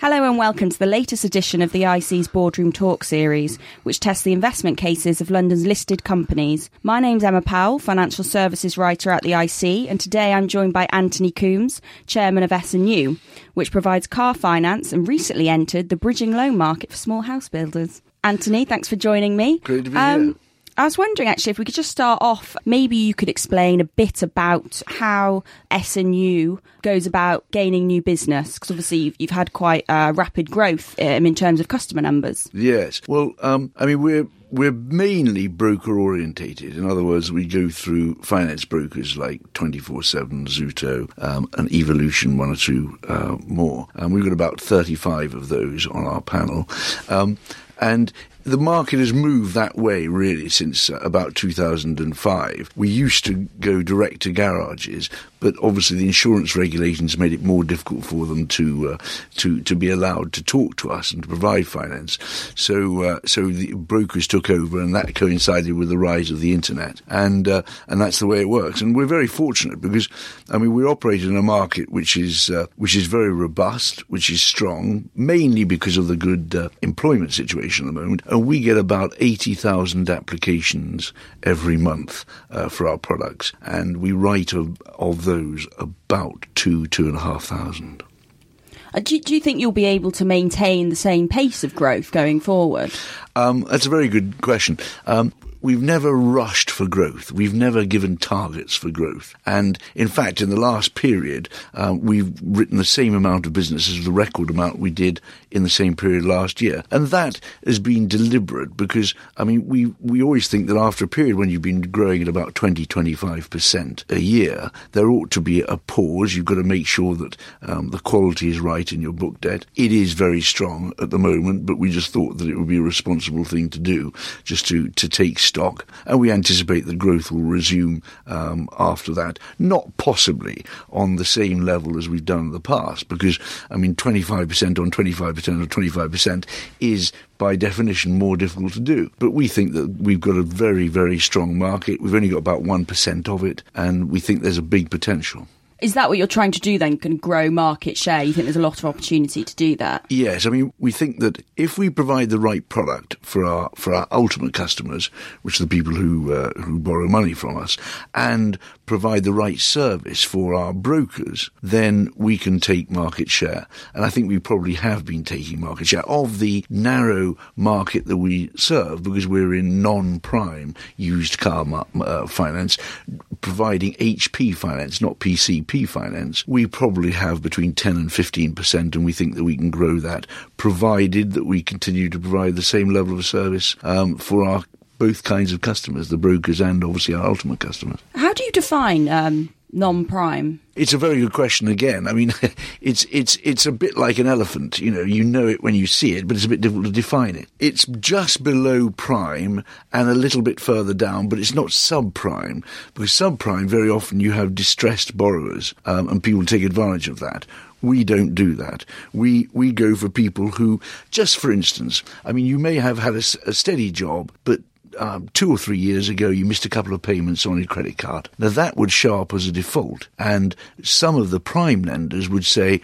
Hello and welcome to the latest edition of the IC's Boardroom Talk series, which tests the investment cases of London's listed companies. My name's Emma Powell, financial services writer at the IC, and today I'm joined by Anthony Coombs, chairman of S&U, which provides car finance and recently entered the bridging loan market for small house builders. Anthony, thanks for joining me. Great to be um, here. I was wondering actually if we could just start off. Maybe you could explain a bit about how S and U goes about gaining new business because obviously you've, you've, had quite uh, rapid growth um, in terms of customer numbers. Yes. Well, um, I mean we're we're mainly broker orientated. In other words, we go through finance brokers like 24 7, Zuto, um, and Evolution, one or two uh, more. And we've got about 35 of those on our panel. Um, and the market has moved that way really since uh, about 2005. We used to go direct to garages, but obviously the insurance regulations made it more difficult for them to uh, to to be allowed to talk to us and to provide finance. So uh, so the brokers took over, and that coincided with the rise of the internet, and uh, and that's the way it works. And we're very fortunate because I mean we operate in a market which is uh, which is very robust, which is strong, mainly because of the good uh, employment situation at the moment and we get about 80,000 applications every month uh, for our products, and we write of, of those about two, two and a half thousand. Uh, do, do, you think you'll be able to maintain the same pace of growth going forward? Um, that's a very good question. Um, we've never rushed for growth. We've never given targets for growth. And in fact, in the last period, uh, we've written the same amount of business as the record amount we did in the same period last year. And that has been deliberate because, I mean, we, we always think that after a period when you've been growing at about 20, 25% a year, there ought to be a pause. You've got to make sure that um, the quality is right in your book debt. It is very strong at the moment, but we just thought that it would be a responsible thing to do, just to, to take stock, and we anticipate that growth will resume um, after that. Not possibly on the same level as we've done in the past, because I mean, 25% on 25% or 25% is by definition more difficult to do. But we think that we've got a very, very strong market. We've only got about 1% of it, and we think there's a big potential. Is that what you're trying to do then? Can grow market share? You think there's a lot of opportunity to do that? Yes, I mean we think that if we provide the right product for our for our ultimate customers, which are the people who uh, who borrow money from us, and provide the right service for our brokers, then we can take market share. And I think we probably have been taking market share of the narrow market that we serve because we're in non-prime used car uh, finance, providing HP finance, not PCP finance. We probably have between 10 and 15%, and we think that we can grow that, provided that we continue to provide the same level of service um, for our both kinds of customers, the brokers and obviously our ultimate customers. How do you define um, non-prime? It's a very good question again. I mean, it's it's it's a bit like an elephant. You know, you know it when you see it, but it's a bit difficult to define it. It's just below prime and a little bit further down, but it's not subprime because subprime very often you have distressed borrowers um, and people take advantage of that. We don't do that. We we go for people who, just for instance, I mean, you may have had a, a steady job, but um, two or three years ago you missed a couple of payments on your credit card. Now that would show up as a default, and some of the prime lenders would say,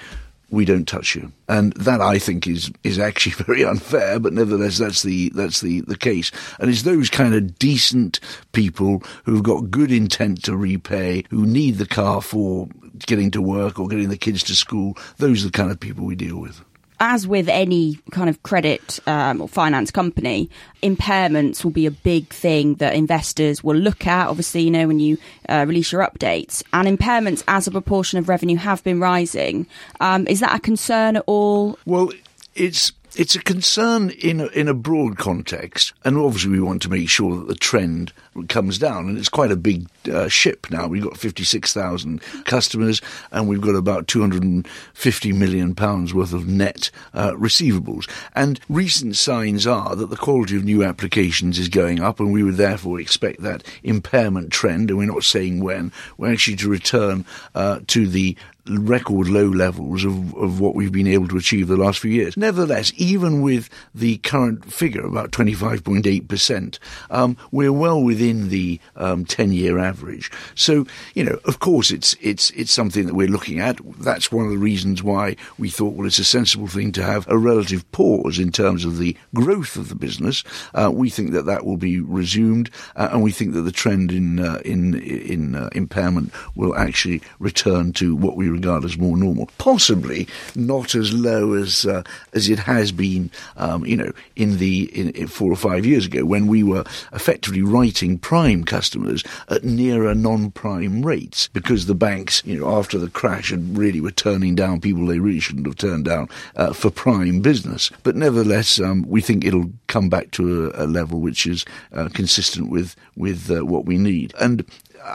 we don't touch you. And that I think is is actually very unfair, but nevertheless that's the that's the, the case. And it's those kind of decent people who've got good intent to repay, who need the car for getting to work or getting the kids to school, those are the kind of people we deal with as with any kind of credit um, or finance company, impairments will be a big thing that investors will look at. Obviously, you know, when you uh, release your updates, and impairments as a proportion of revenue have been rising. Um, is that a concern at all? Well, it's it's a concern in in a broad context, and obviously we want to make sure that the trend comes down. And it's quite a big uh, ship now. We've got 56,000 customers, and we've got about 250 million pounds worth of net uh, receivables. And recent signs are that the quality of new applications is going up, and we would therefore expect that impairment trend, and we're not saying when, we're actually to return uh, to the record low levels of, of what we've been able to achieve the last few years. Nevertheless, even with the current figure, about 25.8%, um, we're well within the um, 10-year average. So, you know, of course, it's it's it's something that we're looking at. That's one of the reasons why we thought, well, it's a sensible thing to have a relative pause in terms of the growth of the business. Uh, we think that that will be resumed, uh, and we think that the trend in uh, in in uh, impairment will actually return to what we regard as more normal. Possibly not as low as uh, as it has been, um, you know, in the in, in four or five years ago when we were effectively writing prime customers at nearer non-prime rates because the banks, you know, after the crash, had really were turning down people they really shouldn't have turned down uh, for prime business. But nevertheless, um, we think it'll come back to a, a level which is uh, consistent with with uh, what we need. And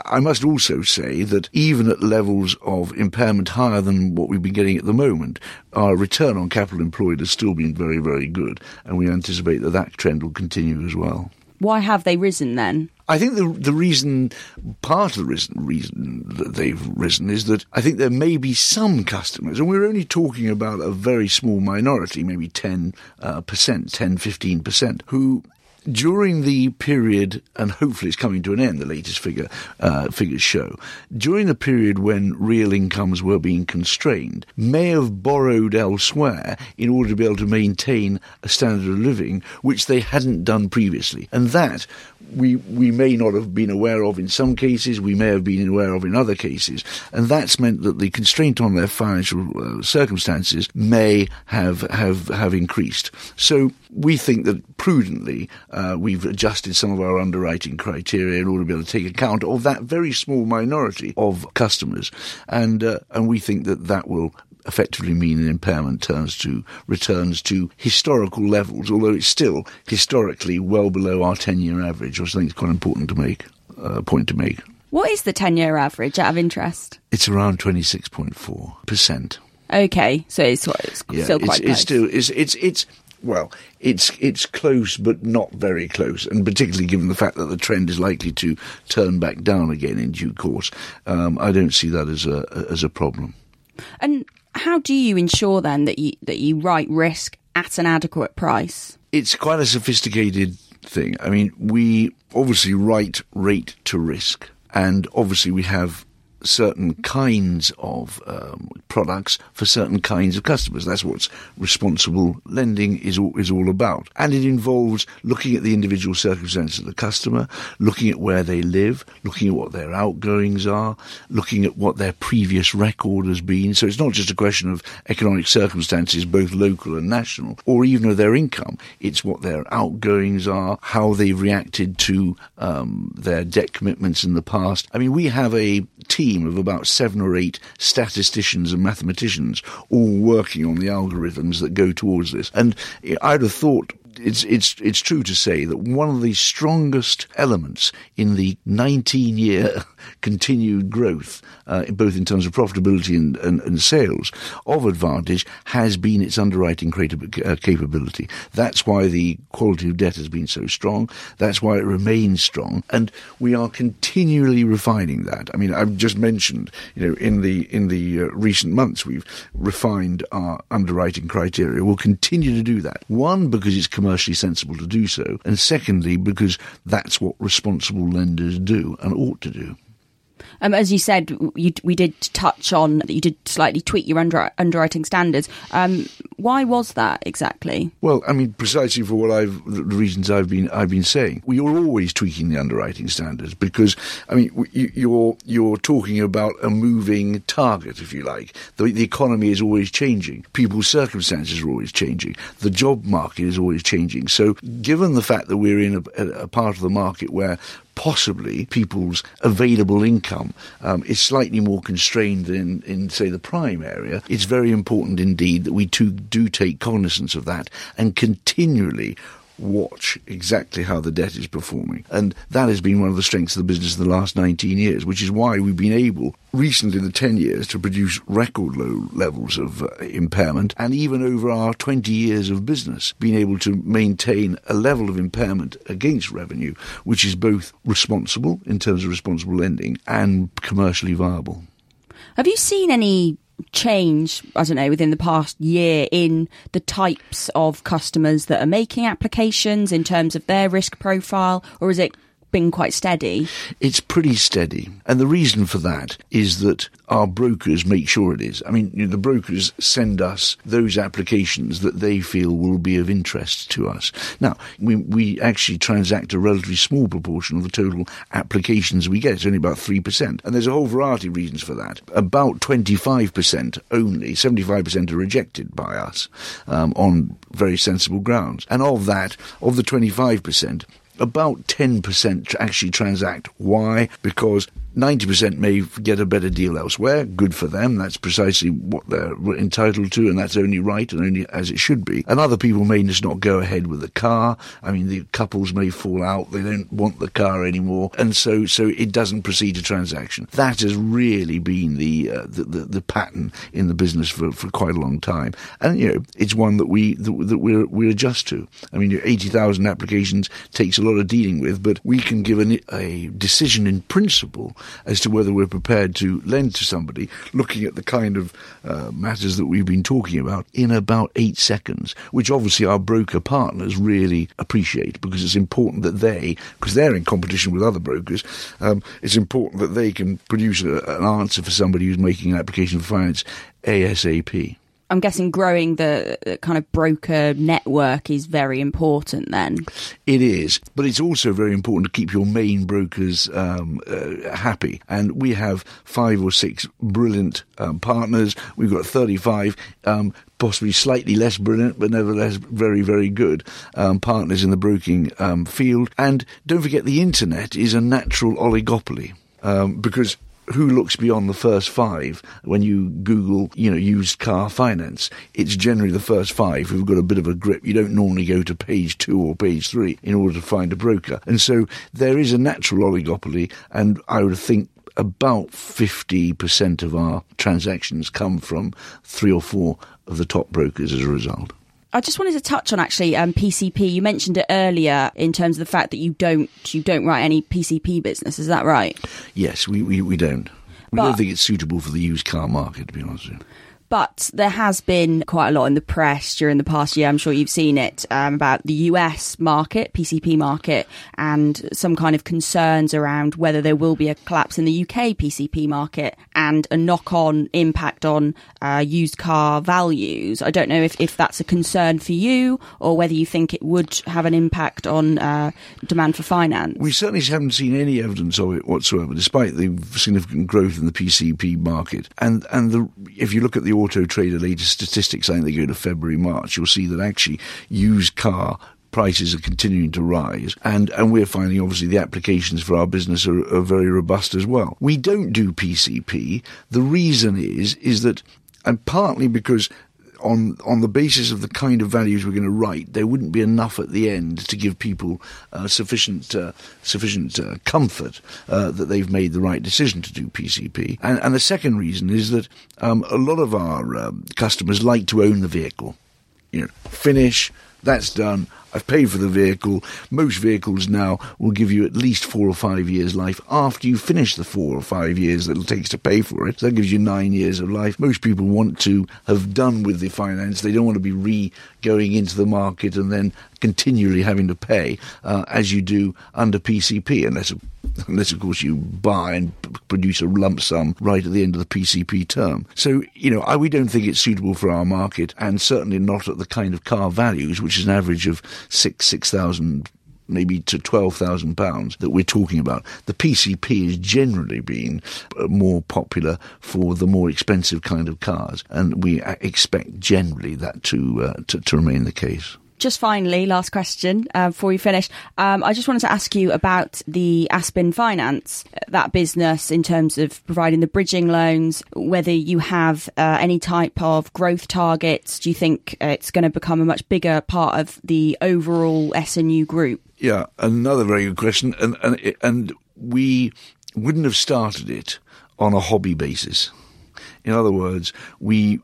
I must also say that even at levels of impairment higher than what we've been getting at the moment, our return on capital employed has still been very, very good, and we anticipate that that trend will continue as well. Why have they risen then? I think the the reason, part of the reason, reason that they've risen is that I think there may be some customers, and we're only talking about a very small minority, maybe 10 uh, percent, 10, 15 percent, who during the period, and hopefully it's coming to an end, the latest figure uh, figures show, during the period when real incomes were being constrained, may have borrowed elsewhere in order to be able to maintain a standard of living which they hadn't done previously. And that we we may not have been aware of in some cases, we may have been aware of in other cases, and that's meant that the constraint on their financial uh, circumstances may have have have increased. So we think that prudently uh, we've adjusted some of our underwriting criteria in order to be able to take account of that very small minority of customers, and uh, and we think that that will effectively mean an impairment turns to returns to historical levels, although it's still historically well below our 10-year average, which I think is quite important to make uh, point to make. What is the 10-year average out of interest? It's around 26.4 percent. Okay, so it's, it's yeah, still quite it's, close. it's still it's it's it's well, it's it's close, but not very close, and particularly given the fact that the trend is likely to turn back down again in due course, um, I don't see that as a as a problem. And how do you ensure then that you that you write risk at an adequate price? It's quite a sophisticated thing. I mean, we obviously write rate to risk, and obviously we have certain kinds of um, products for certain kinds of customers. That's what responsible lending is all, is all about. And it involves looking at the individual circumstances of the customer, looking at where they live, looking at what their outgoings are, looking at what their previous record has been. So it's not just a question of economic circumstances, both local and national, or even of their income. It's what their outgoings are, how they've reacted to um, their debt commitments in the past. I mean, we have a team of about seven or eight statisticians and mathematicians all working on the algorithms that go towards this. And I'd have thought it's it's it's true to say that one of the strongest elements in the 19 year continued growth, uh, both in terms of profitability and, and, and, sales of Advantage, has been its underwriting uh, capability. That's why the quality of debt has been so strong. That's why it remains strong, and we are continually refining that. I mean, I've just mentioned, you know, in the in the uh, recent months, we've refined our underwriting criteria. We'll continue to do that. One because it's commercially sensible to do so, and secondly because that's what responsible lenders do and ought to do. Um, as you said, you, we did touch on that you did slightly tweak your under, underwriting standards. Um, why was that exactly? Well, I mean, precisely for what I've the reasons I've been I've been saying. We are always tweaking the underwriting standards because I mean you're you're talking about a moving target, if you like. The, the economy is always changing. People's circumstances are always changing. The job market is always changing. So, given the fact that we're in a, a part of the market where possibly people's available income. Um, is slightly more constrained than in, say, the prime area, it's very important indeed that we too do take cognizance of that and continually watch exactly how the debt is performing. And that has been one of the strengths of the business in the last 19 years, which is why we've been able, recently in the 10 years, to produce record low levels of uh, impairment. And even over our 20 years of business, being able to maintain a level of impairment against revenue, which is both responsible in terms of responsible lending and commercially viable. Have you seen any change, I don't know, within the past year in the types of customers that are making applications in terms of their risk profile, or is it been quite steady? It's pretty steady. And the reason for that is that our brokers make sure it is. I mean, you know, the brokers send us those applications that they feel will be of interest to us. Now, we, we actually transact a relatively small proportion of the total applications we get. It's only about 3%. And there's a whole variety of reasons for that. About 25% only, 75% are rejected by us um, on very sensible grounds. And of that, of the 25%, about 10% actually transact. Why? Because 90% may get a better deal elsewhere. Good for them. That's precisely what they're entitled to, and that's only right and only as it should be. And other people may just not go ahead with the car. I mean, the couples may fall out. They don't want the car anymore. And so, so it doesn't proceed to transaction. That has really been the, uh, the, the, the, pattern in the business for, for quite a long time. And, you know, it's one that we, that, that we we adjust to. I mean, 80,000 applications takes a lot of dealing with, but we can give an, a decision in principle as to whether we're prepared to lend to somebody, looking at the kind of uh, matters that we've been talking about in about eight seconds, which obviously our broker partners really appreciate because it's important that they, because they're in competition with other brokers, um, it's important that they can produce a, an answer for somebody who's making an application for finance ASAP. I'm guessing growing the kind of broker network is very important then. It is, but it's also very important to keep your main brokers um, uh, happy. And we have five or six brilliant um, partners. We've got 35 um, possibly slightly less brilliant, but nevertheless very, very good um, partners in the broking um, field. And don't forget, the internet is a natural oligopoly. Um, because who looks beyond the first five when you Google, you know, used car finance? It's generally the first five who've got a bit of a grip. You don't normally go to page two or page three in order to find a broker. And so there is a natural oligopoly, and I would think about 50% of our transactions come from three or four of the top brokers as a result. I just wanted to touch on actually um, PCP. You mentioned it earlier in terms of the fact that you don't you don't write any PCP business. Is that right? Yes, we we, we don't. We but, don't think it's suitable for the used car market, to be honest with you. But there has been quite a lot in the press during the past year. I'm sure you've seen it um, about the US market, PCP market, and some kind of concerns around whether there will be a collapse in the UK PCP market and a knock on impact on uh, used car values. I don't know if, if that's a concern for you or whether you think it would have an impact on uh, demand for finance. We certainly haven't seen any evidence of it whatsoever, despite the significant growth in the PCP market. And, and the, if you look at the Auto Trader latest statistics, I think they go to February, March, you'll see that actually used car prices are continuing to rise, and, and we're finding obviously the applications for our business are, are very robust as well. We don't do PCP. The reason is is that, and partly because on on the basis of the kind of values we're going to write, there wouldn't be enough at the end to give people uh, sufficient uh, sufficient uh, comfort uh, that they've made the right decision to do PCP. And, and the second reason is that um, a lot of our um, customers like to own the vehicle. You know, finish that's done. I've paid for the vehicle. Most vehicles now will give you at least four or five years life after you finish the four or five years that it takes to pay for it. So that gives you nine years of life. Most people want to have done with the finance. They don't want to be re going into the market and then continually having to pay uh, as you do under PCP, unless unless of course you buy and p- produce a lump sum right at the end of the PCP term. So you know, I, we don't think it's suitable for our market, and certainly not at the kind of car values, which is an average of six six thousand maybe to £12,000 that we're talking about. The PCP has generally been uh, more popular for the more expensive kind of cars, and we uh, expect generally that to, uh, to, to remain the case just finally, last question uh, before we finish. Um, I just wanted to ask you about the Aspen Finance, that business in terms of providing the bridging loans, whether you have uh, any type of growth targets. Do you think it's going to become a much bigger part of the overall S&U group? Yeah, another very good question. And, and, and we wouldn't have started it on a hobby basis. In other words, we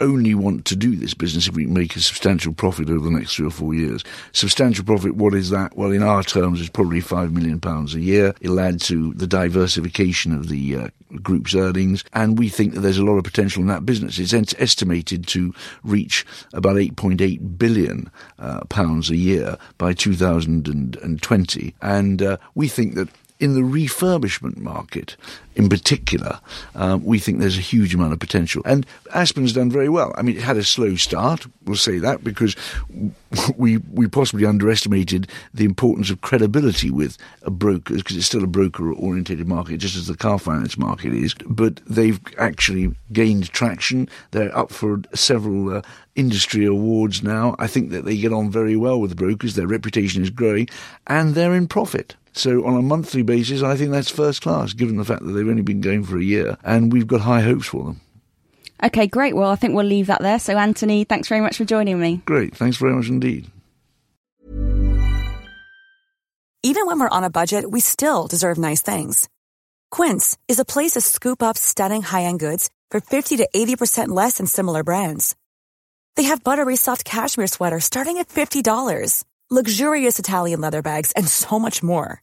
only want to do this business if we make a substantial profit over the next three or four years. Substantial profit, what is that? Well, in our terms, it's probably five million pounds a year. It'll add to the diversification of the uh, group's earnings, and we think that there's a lot of potential in that business. It's estimated to reach about 8.8 billion uh, pounds a year by 2020, and uh, we think that in the refurbishment market, in particular, um, we think there's a huge amount of potential. And Aspen's done very well. I mean, it had a slow start, we'll say that, because we we possibly underestimated the importance of credibility with brokers, because it's still a broker oriented market, just as the car finance market is. But they've actually gained traction. They're up for several uh, industry awards now. I think that they get on very well with the brokers. Their reputation is growing, and they're in profit. So on a monthly basis, I think that's first class, given the fact that they've only been going for a year, and we've got high hopes for them. Okay, great. Well, I think we'll leave that there. So, Anthony, thanks very much for joining me. Great. Thanks very much indeed. Even when we're on a budget, we still deserve nice things. Quince is a place to scoop up stunning high end goods for 50 to 80% less than similar brands. They have buttery soft cashmere sweaters starting at $50, luxurious Italian leather bags, and so much more.